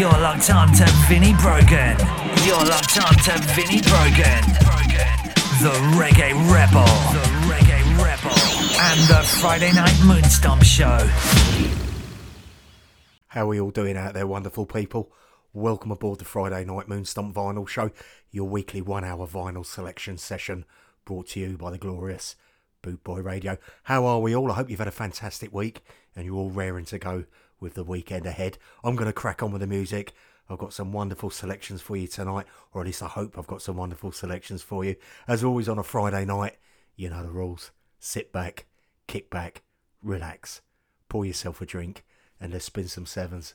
You're locked on to Vinnie Brogan. You're locked on to Vinnie Brogan. The Reggae Rebel. The Reggae Rebel. And the Friday Night Moonstomp Show. How are we all doing out there, wonderful people? Welcome aboard the Friday Night Moonstomp Vinyl Show, your weekly one hour vinyl selection session brought to you by the glorious Boot Boy Radio. How are we all? I hope you've had a fantastic week and you're all raring to go with the weekend ahead. I'm going to crack on with the music. I've got some wonderful selections for you tonight, or at least I hope I've got some wonderful selections for you. As always on a Friday night, you know the rules. Sit back, kick back, relax, pour yourself a drink, and let's spin some sevens.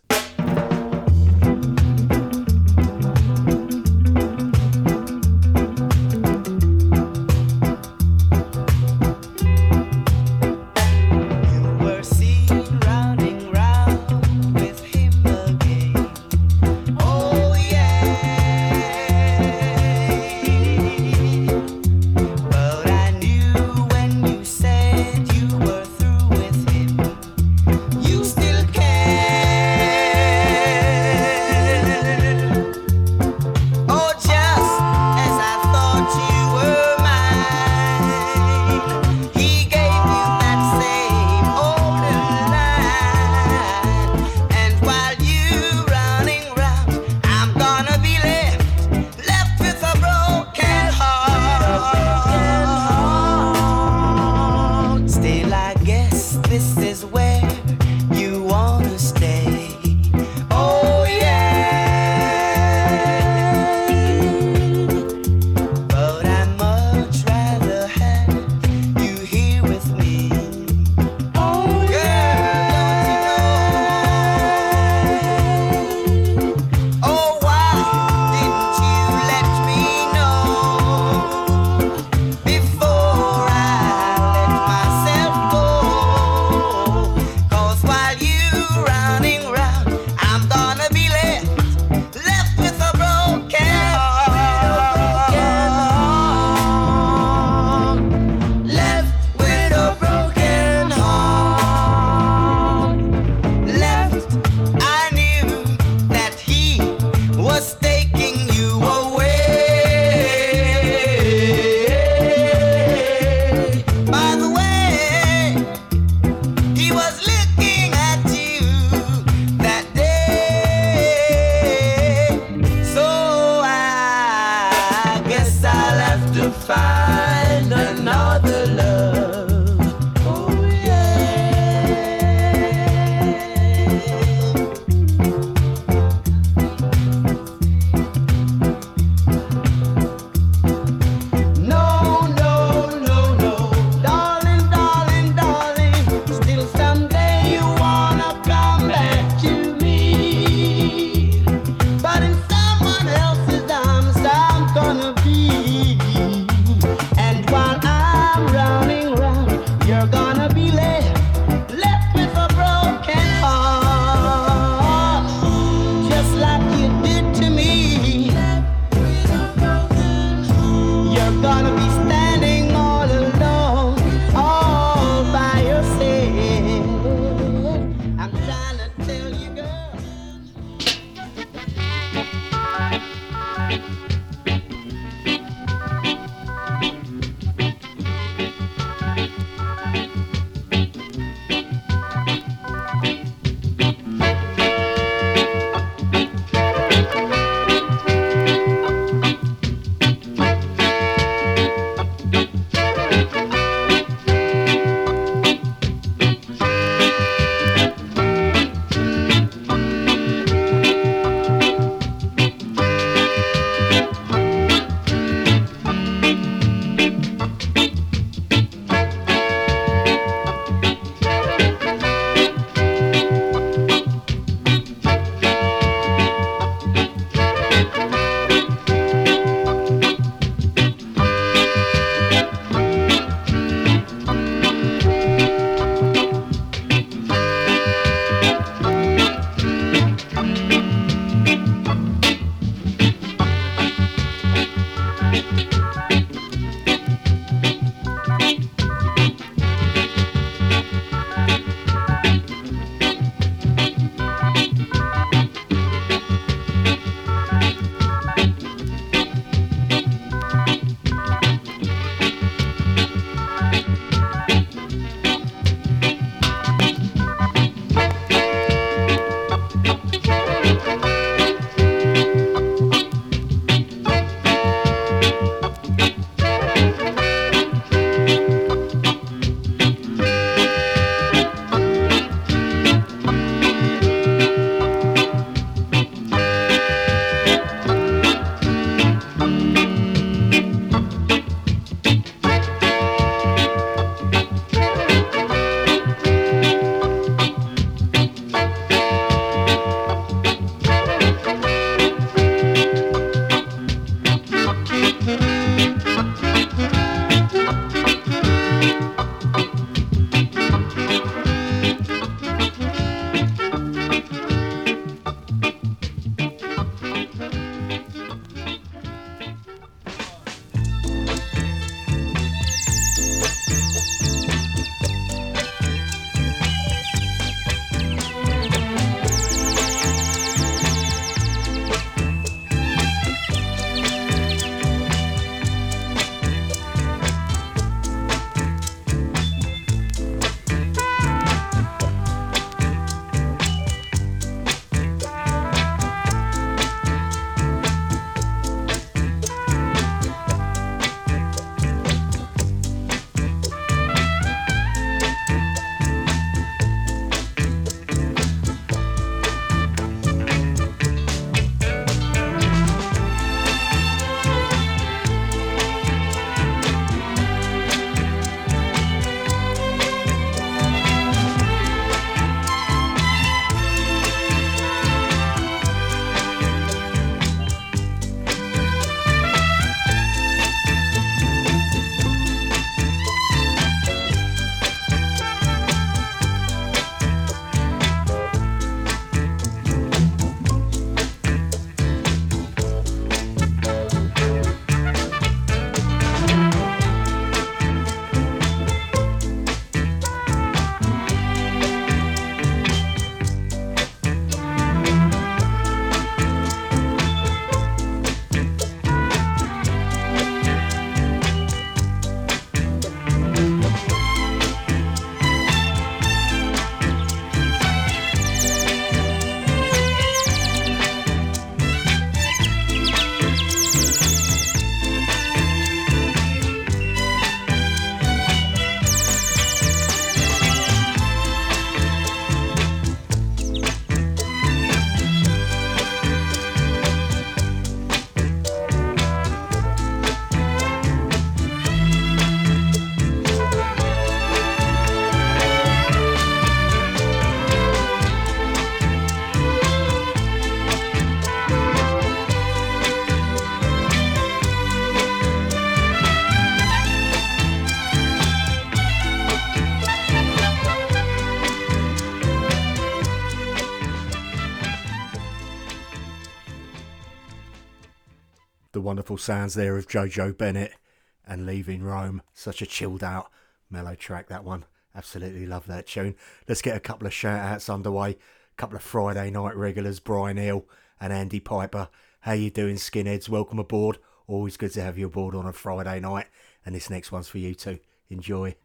sounds there of Jojo Bennett and Leaving Rome. Such a chilled out, mellow track, that one. Absolutely love that tune. Let's get a couple of shout outs underway. A couple of Friday night regulars, Brian Hill and Andy Piper. How you doing, skinheads? Welcome aboard. Always good to have you aboard on a Friday night. And this next one's for you too. Enjoy.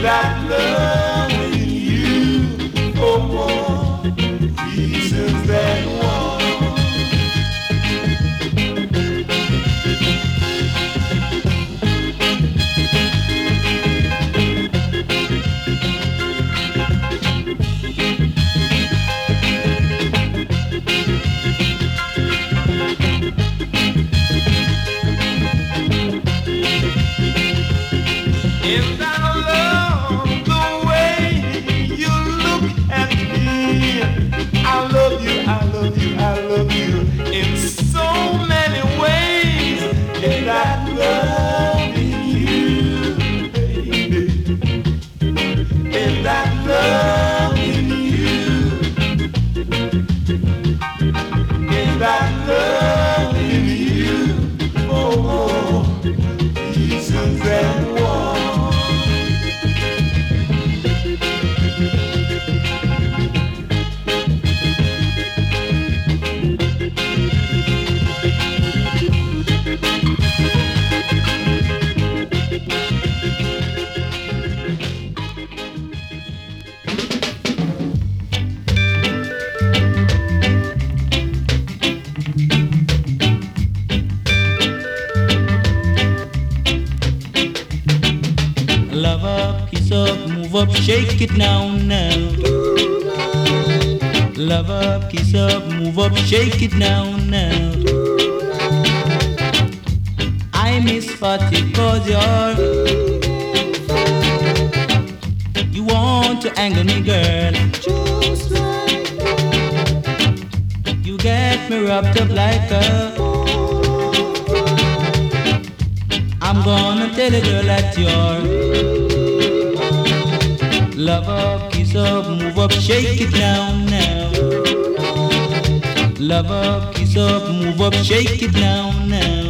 I love gonna tell a girl that you're. Love up, kiss up, move up, shake it down now. Lover, kiss up, move up, shake it down now.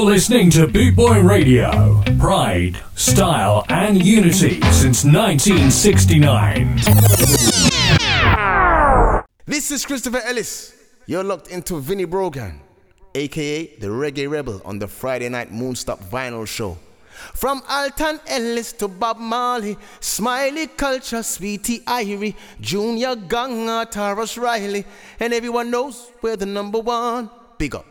Listening to Boot Boy Radio. Pride, style, and unity since 1969. This is Christopher Ellis. You're locked into Vinnie Brogan, aka the Reggae Rebel, on the Friday Night Moonstomp Vinyl Show. From Alton Ellis to Bob Marley, Smiley Culture, Sweetie Irie, Junior Ganga, Tarrus Riley, and everyone knows we're the number one. Big up.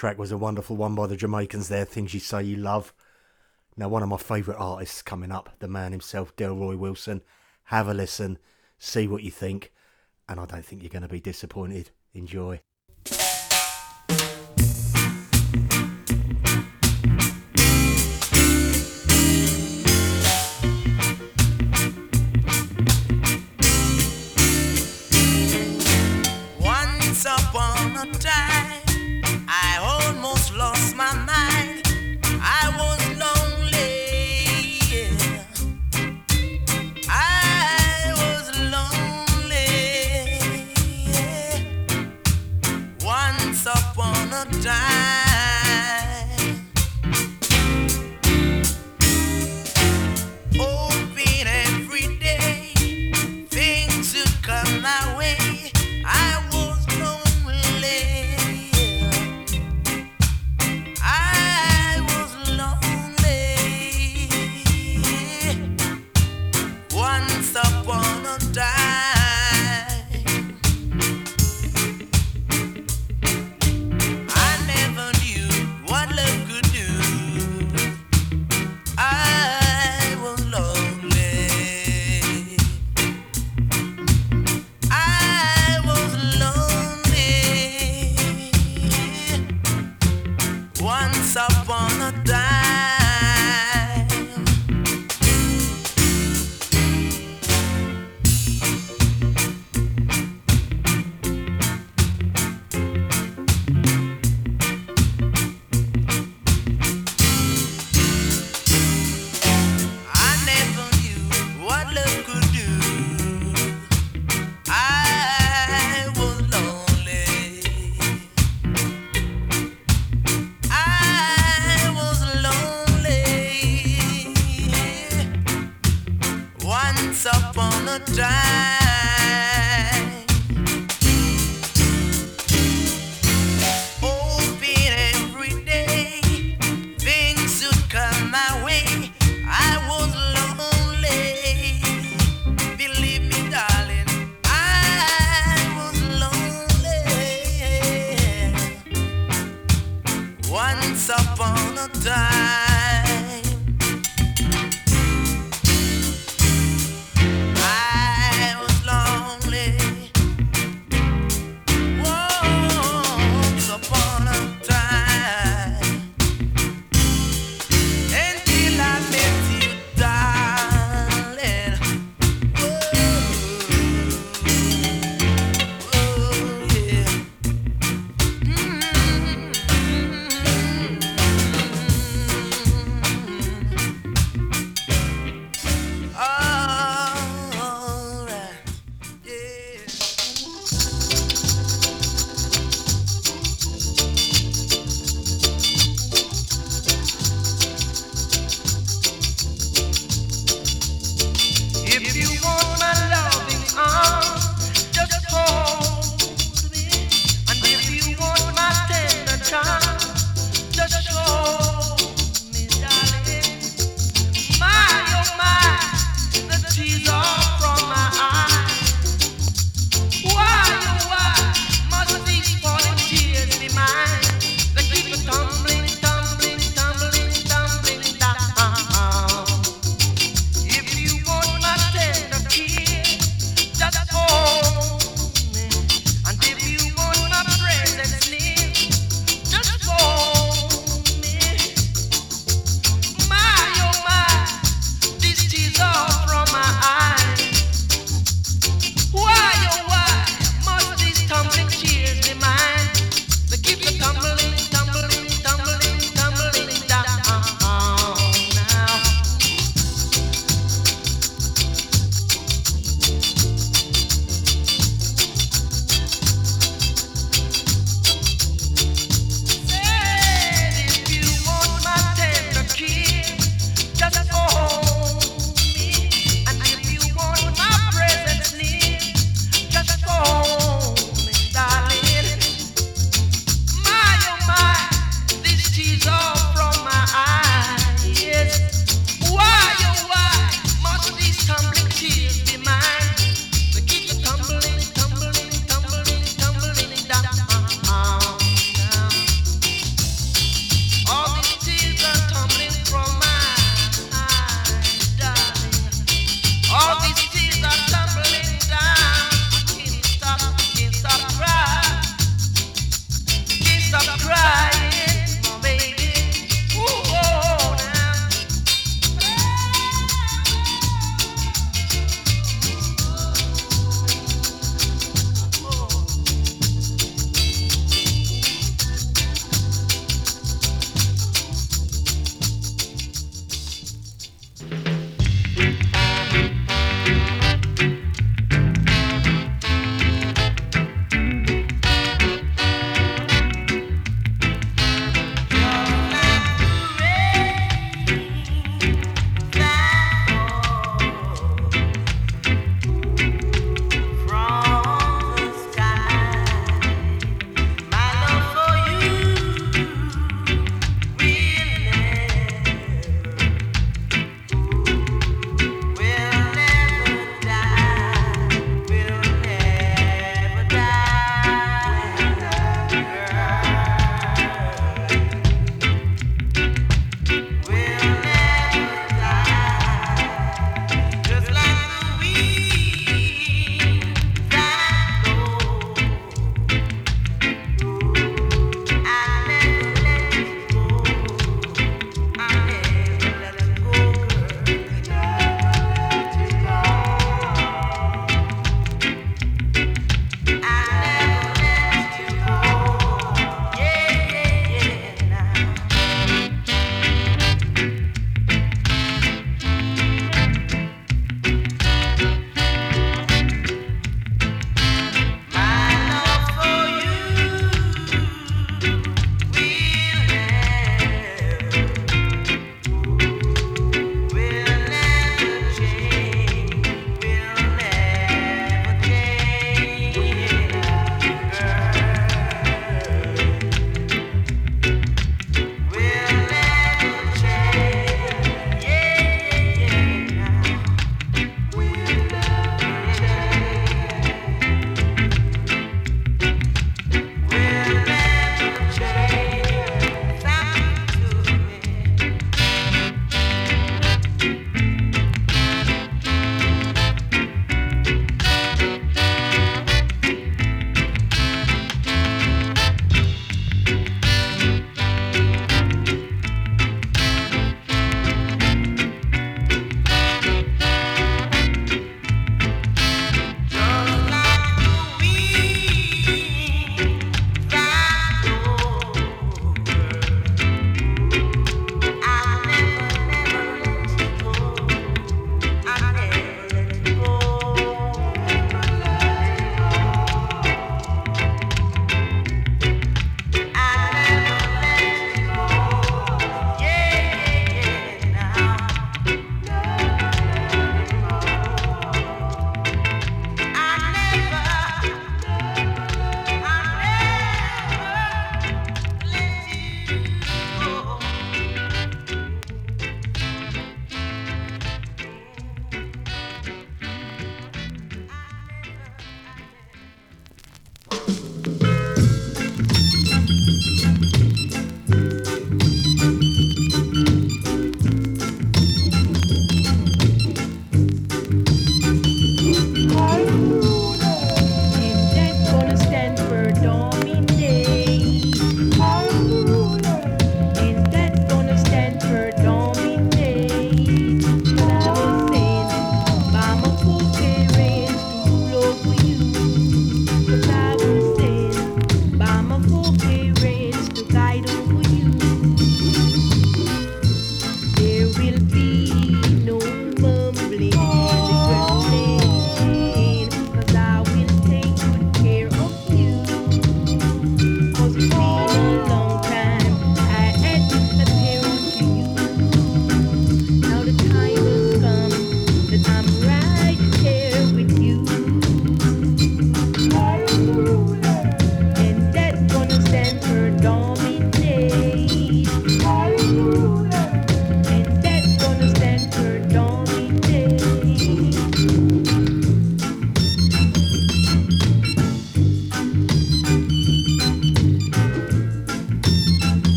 track was a wonderful one by the Jamaicans there, Things You Say You Love. Now, one of my favourite artists coming up, the man himself, Delroy Wilson. Have a listen, see what you think, and I don't think you're going to be disappointed. Enjoy.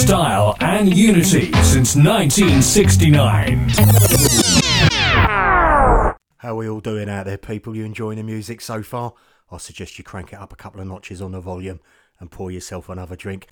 style, and unity since 1969. How are we all doing out there, people? You enjoying the music so far? I suggest you crank it up a couple of notches on the volume and pour yourself another drink.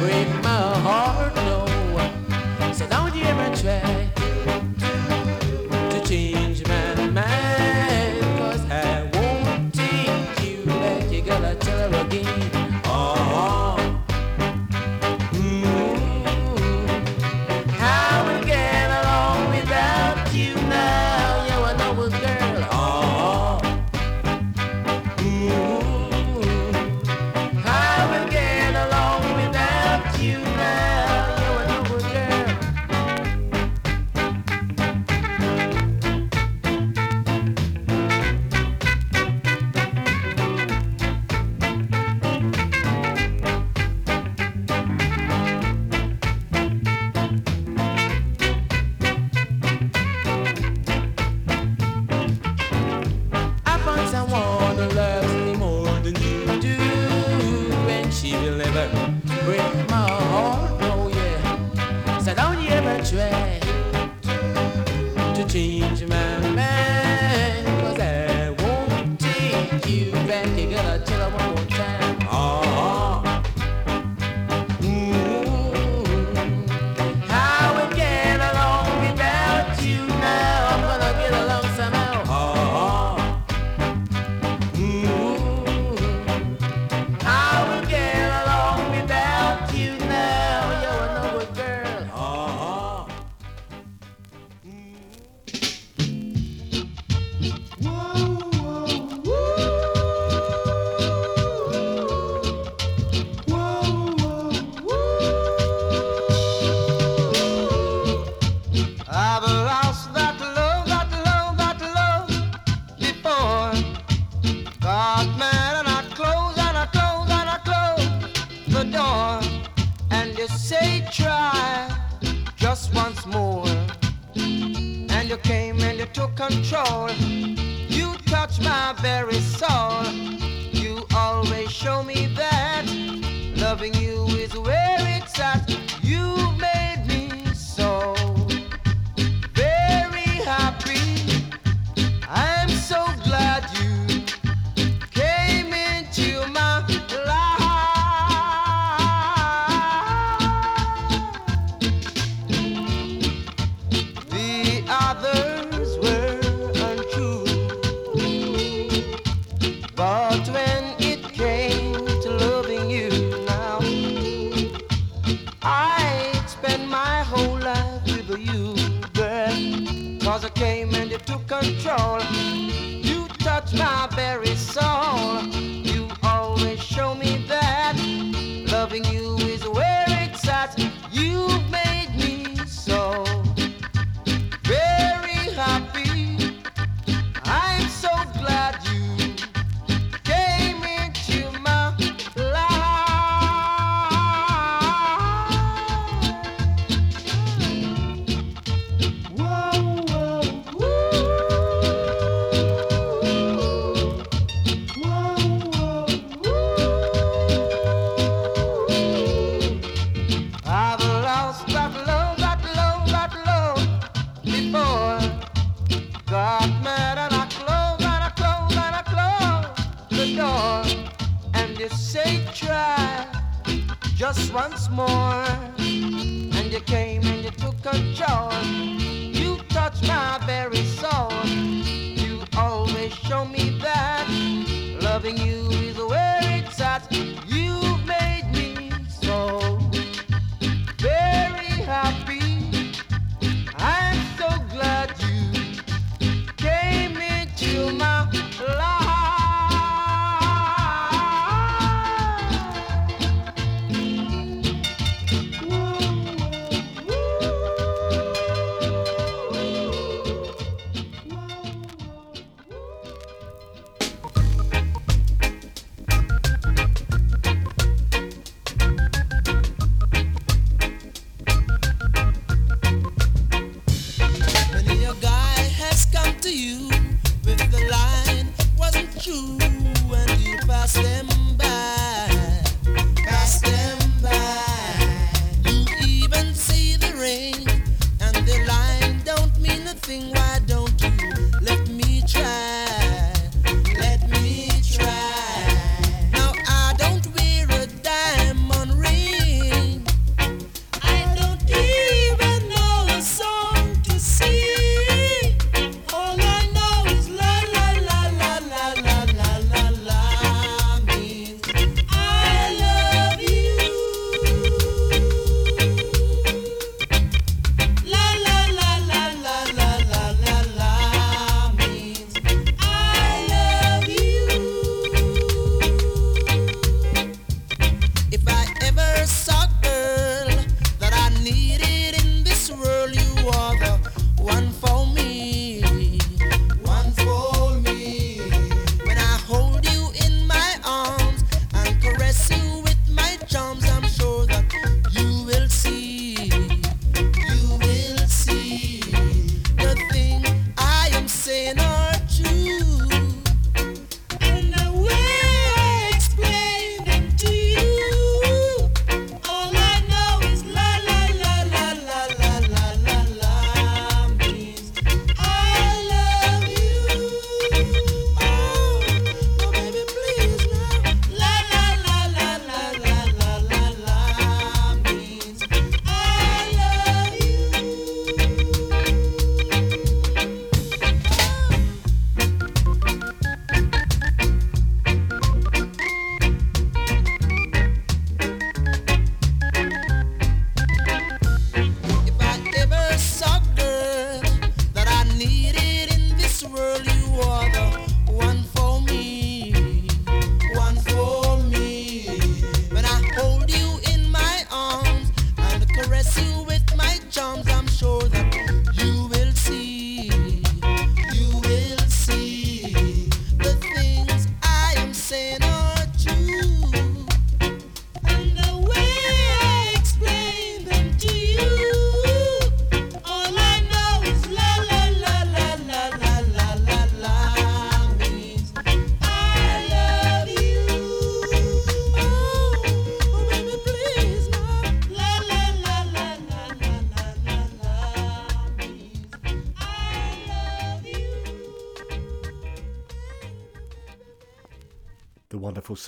We. to control. You touch my very soul. You always show me that loving you is where it's at.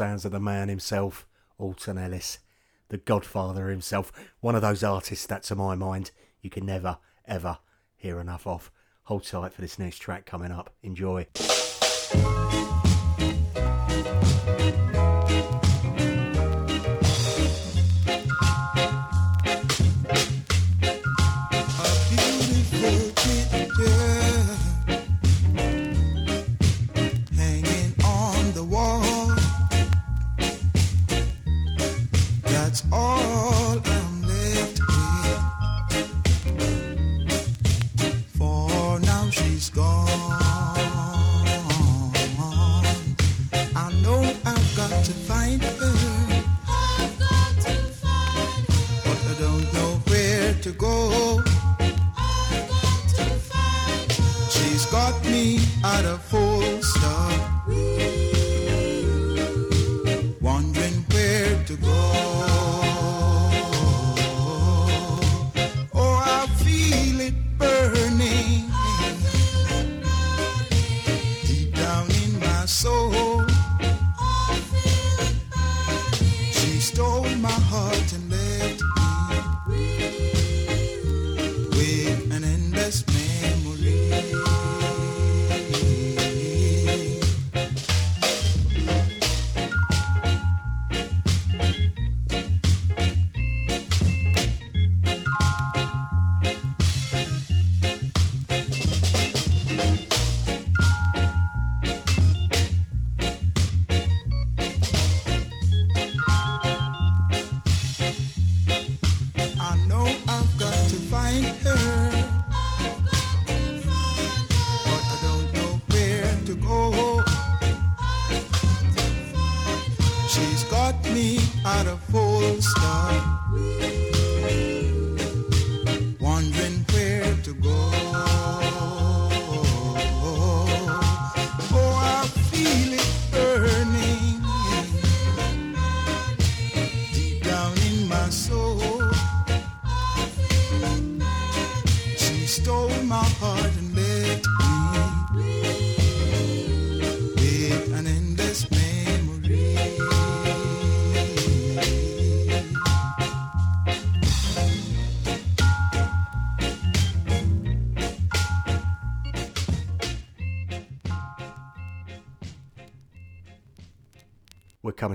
sounds of the man himself, Alton Ellis, the godfather himself, one of those artists that, to my mind, you can never, ever hear enough of. Hold tight for this next track coming up. Enjoy.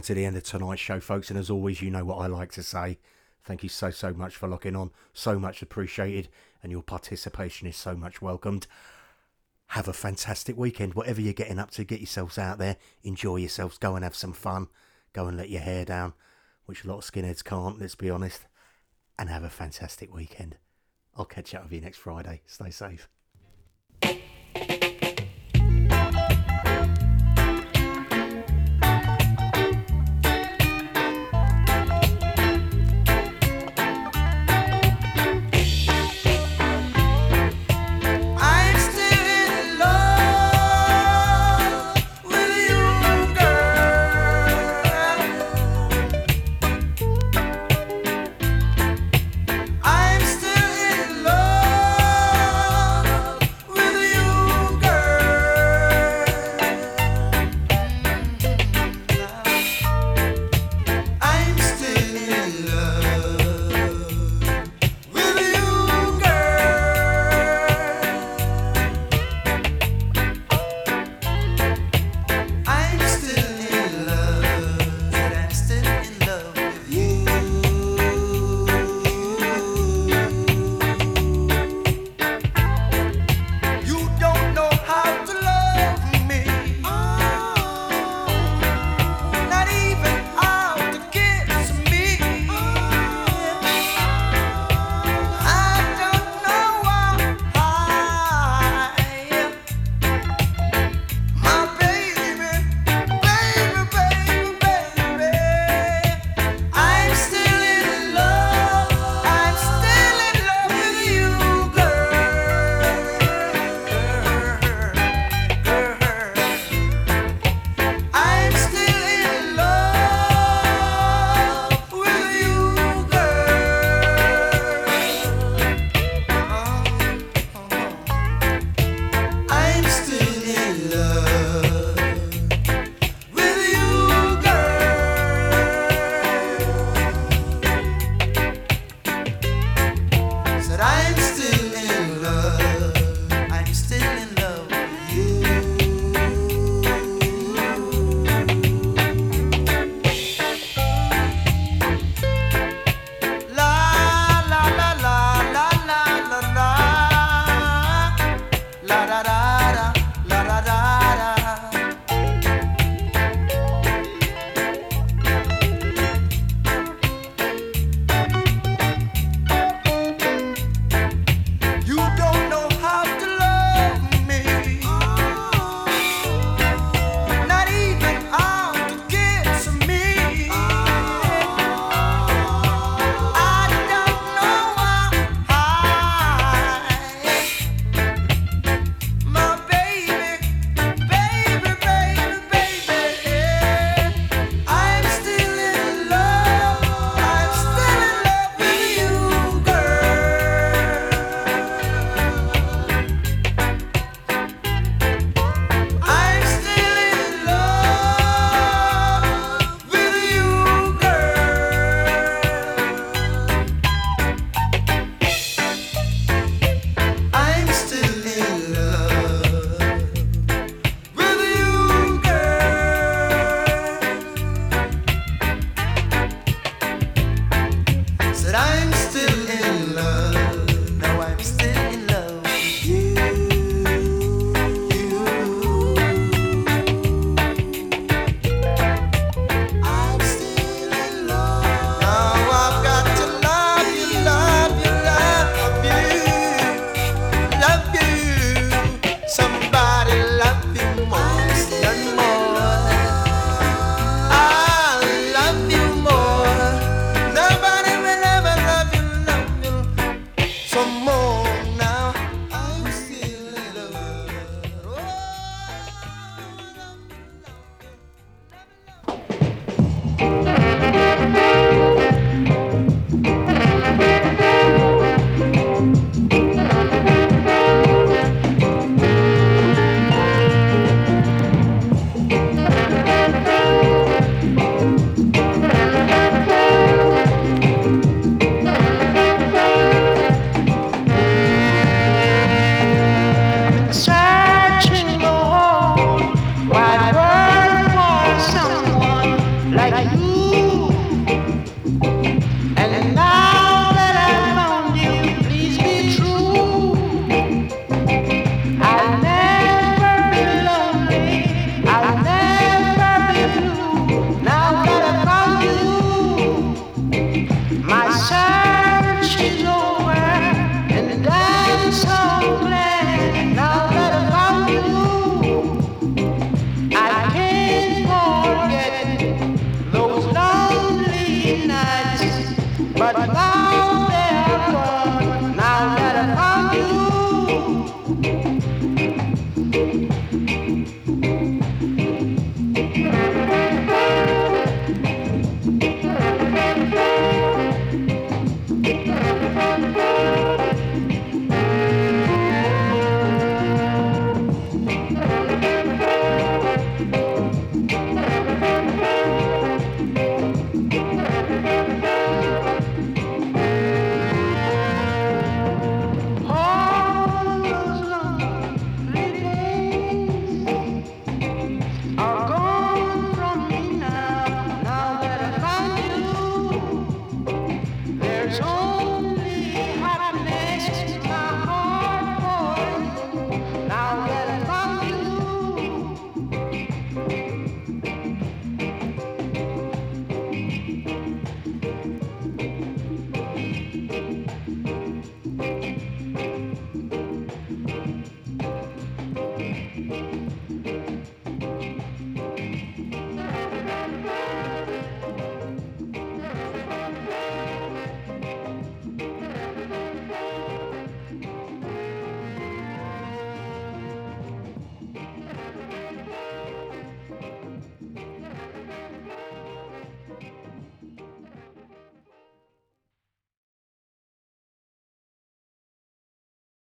To the end of tonight's show, folks, and as always, you know what I like to say. Thank you so, so much for locking on. So much appreciated, and your participation is so much welcomed. Have a fantastic weekend. Whatever you're getting up to, get yourselves out there, enjoy yourselves, go and have some fun, go and let your hair down, which a lot of skinheads can't, let's be honest, and have a fantastic weekend. I'll catch up with you next Friday. Stay safe.